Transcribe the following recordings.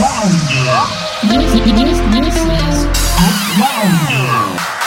Outlander. Yes, yes, yes, yes. Outlander.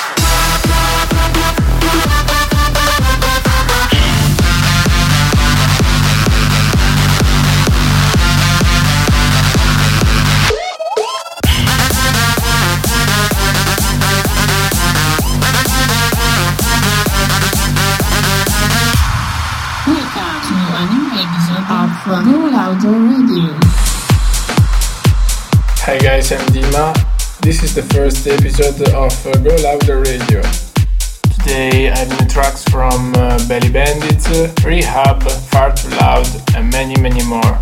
Hi guys, I'm Dima. This is the first episode of uh, Go Louder Radio. Today I have new tracks from uh, Belly Bandits, Rehab, Far Too Loud, and many, many more.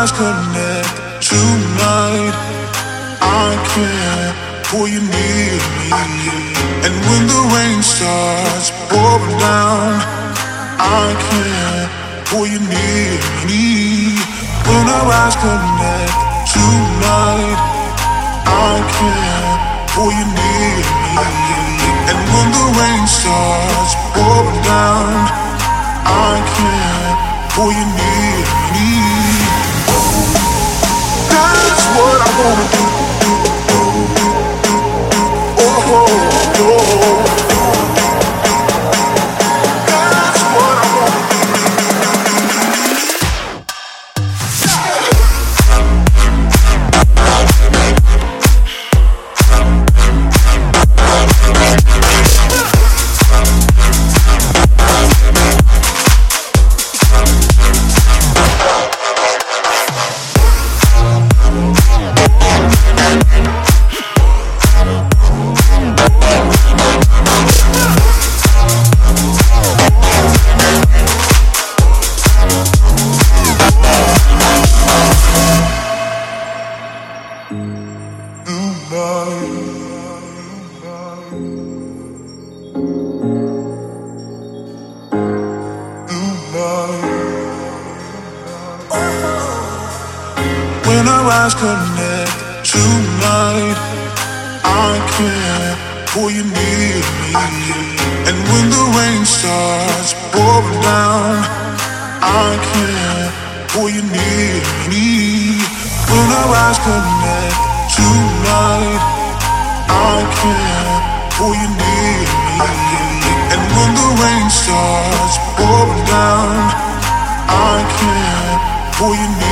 eyes connect tonight. I can't you near me. And when the rain starts pouring down, I can't you near me. When our eyes connect tonight, I can't you near me. And when the rain starts pouring down, I can't you near me what I wanna do. Rain starts pouring down, I can't pull you near me. When our eyes connect tonight, I can't pull you near me. And when the rain starts pouring down, I can't pull you near me.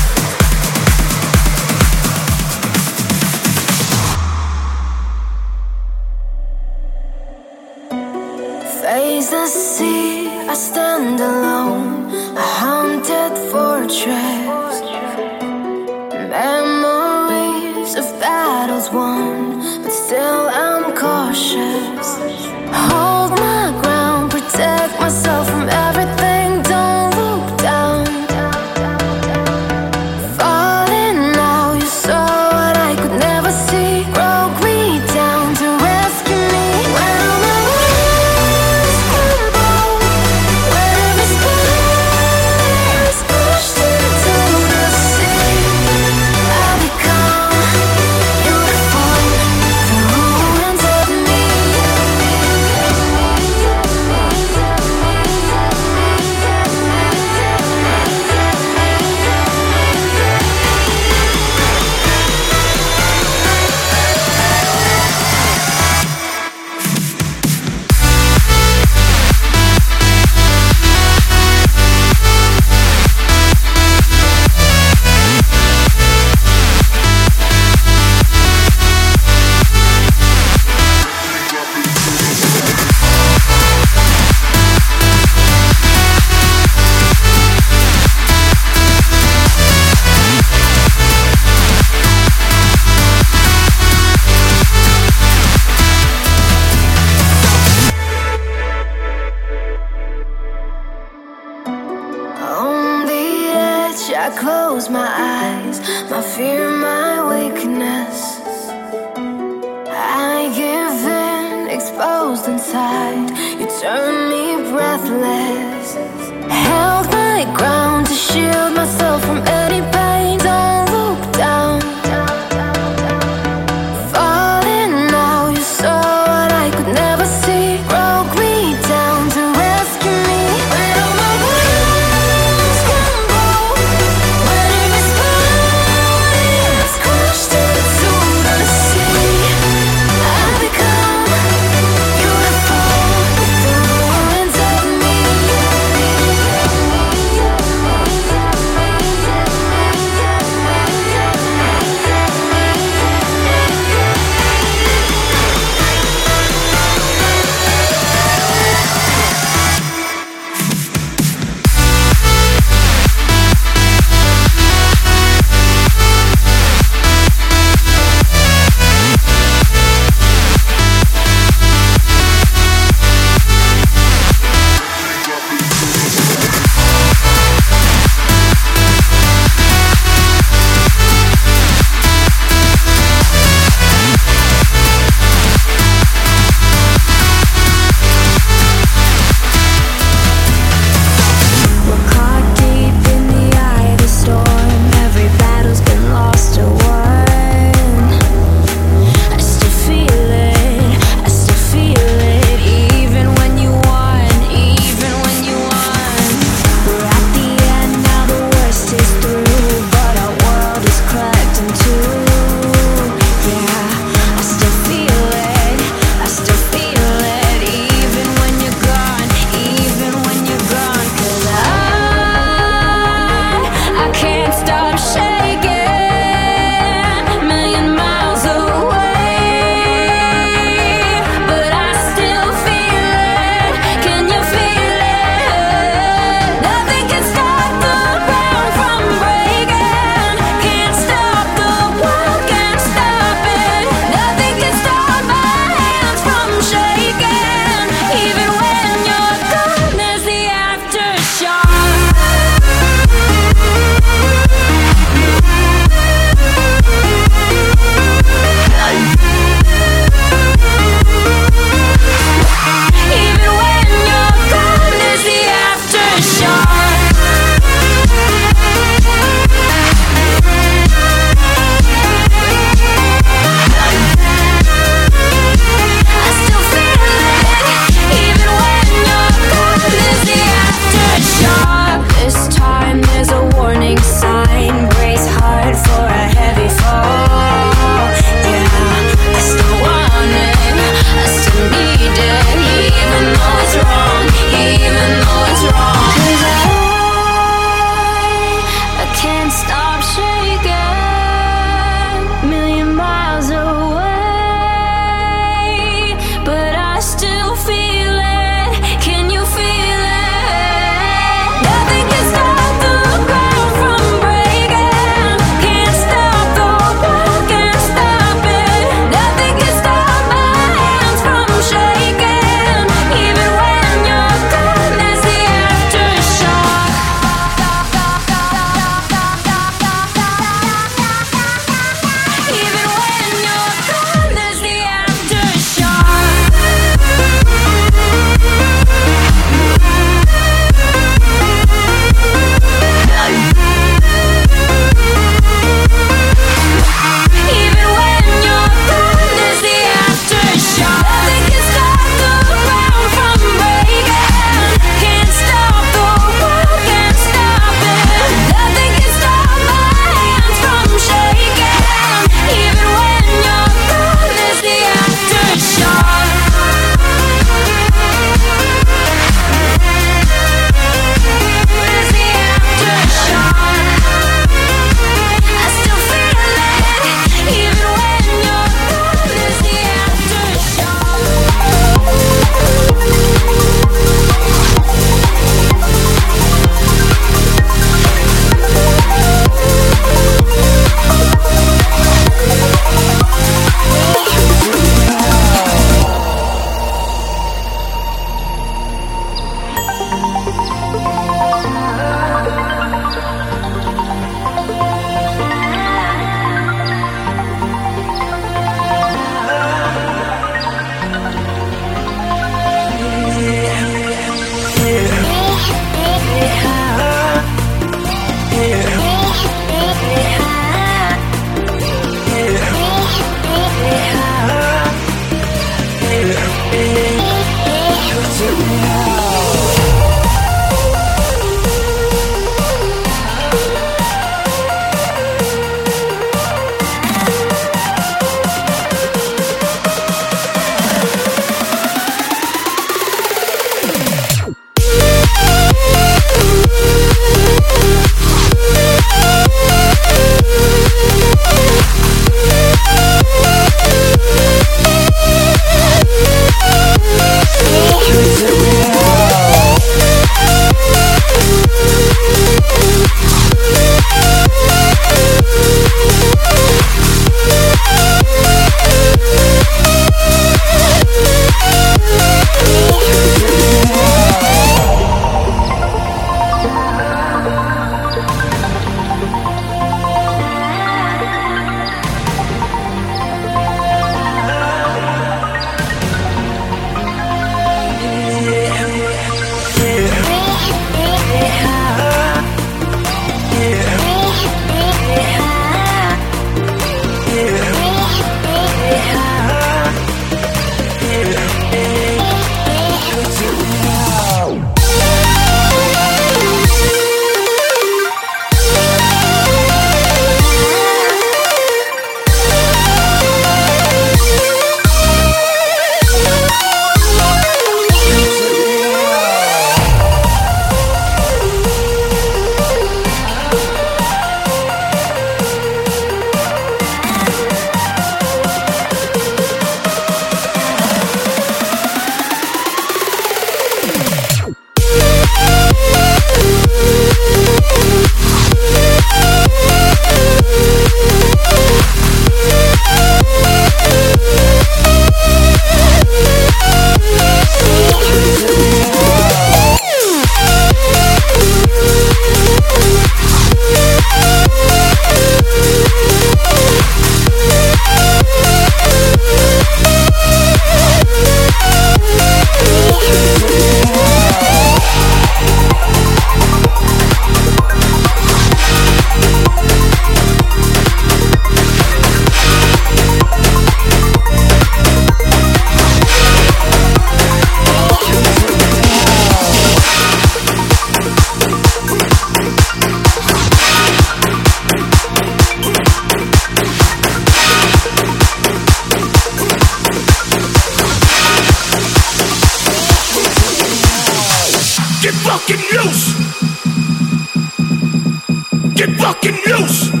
Deuce.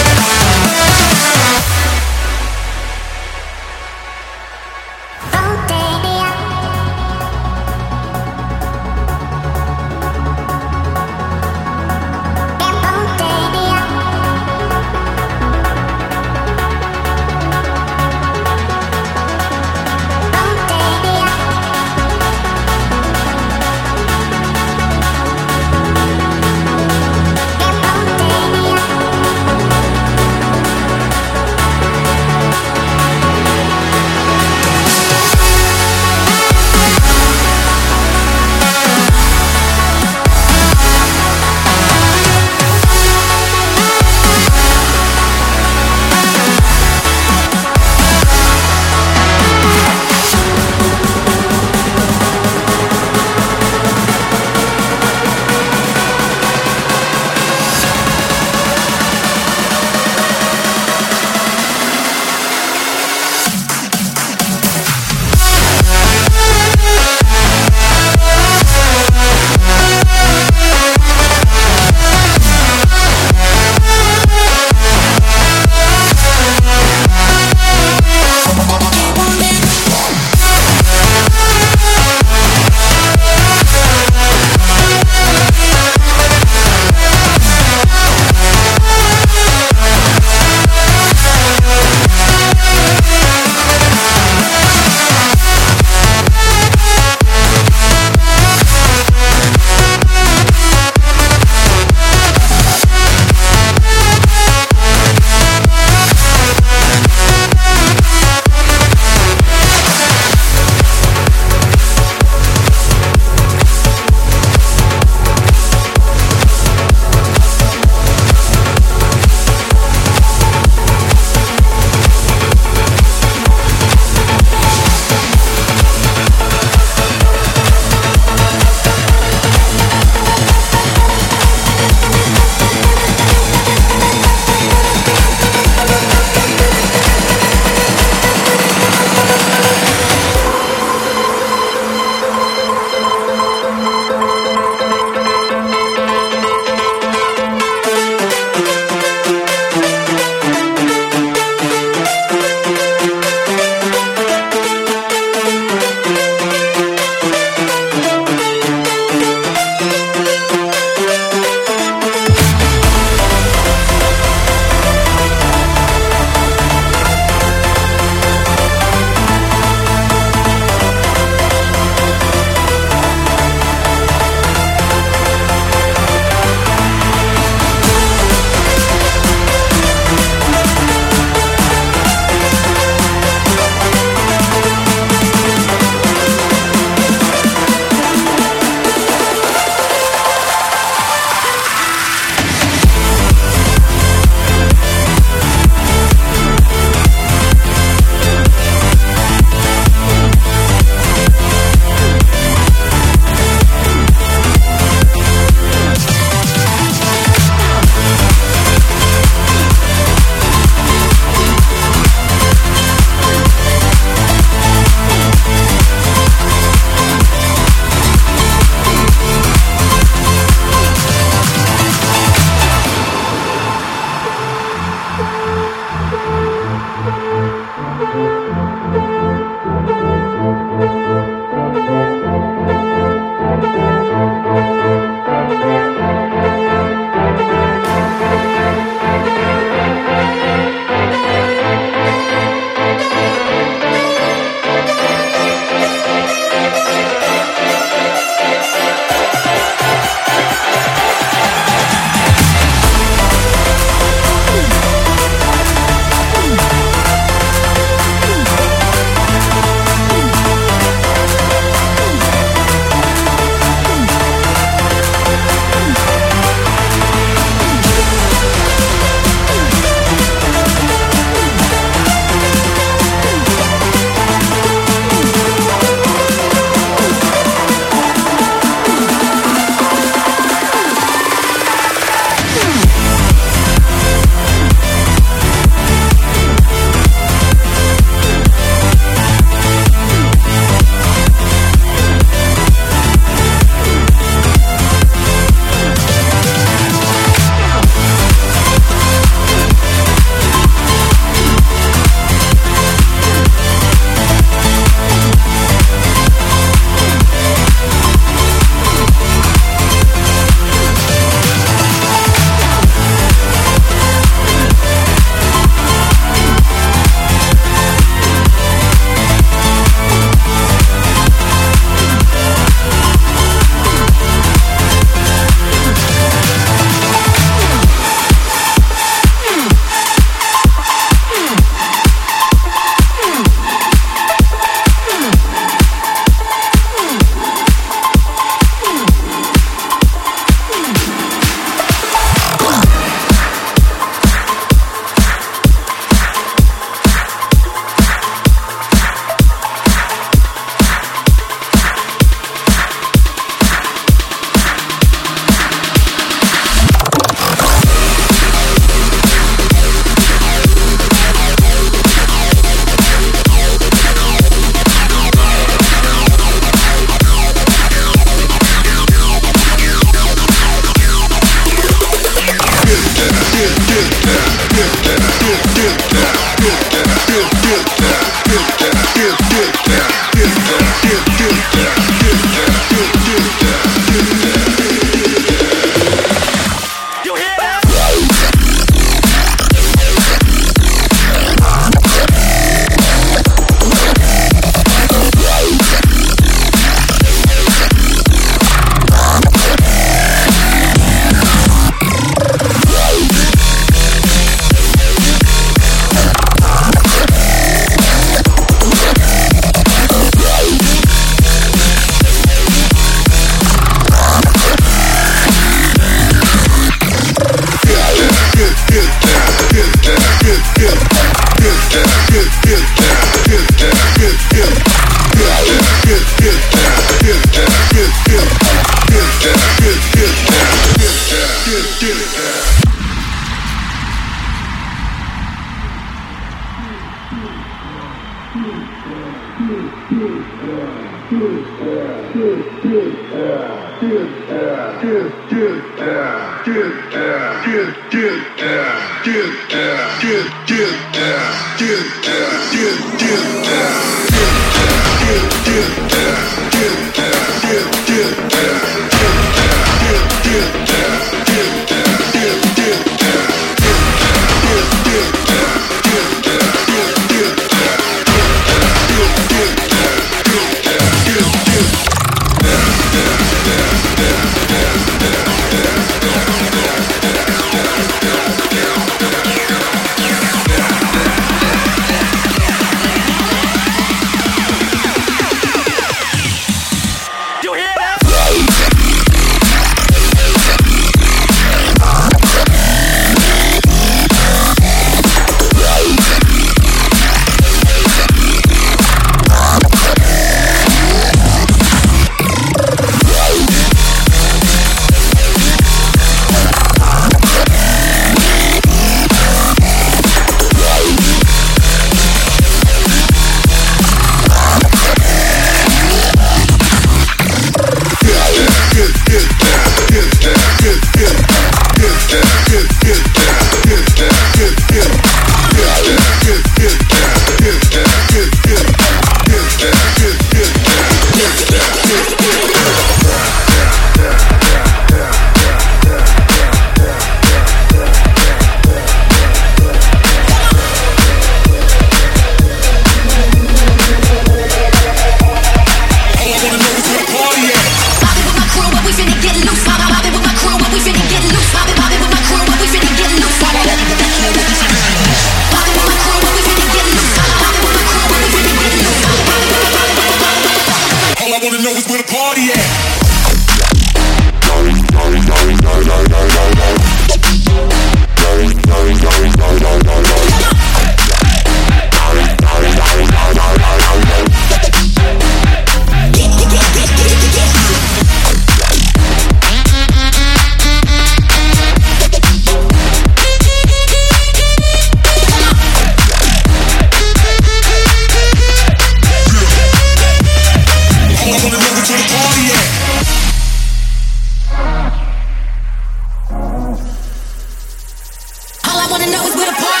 all I know is where the party.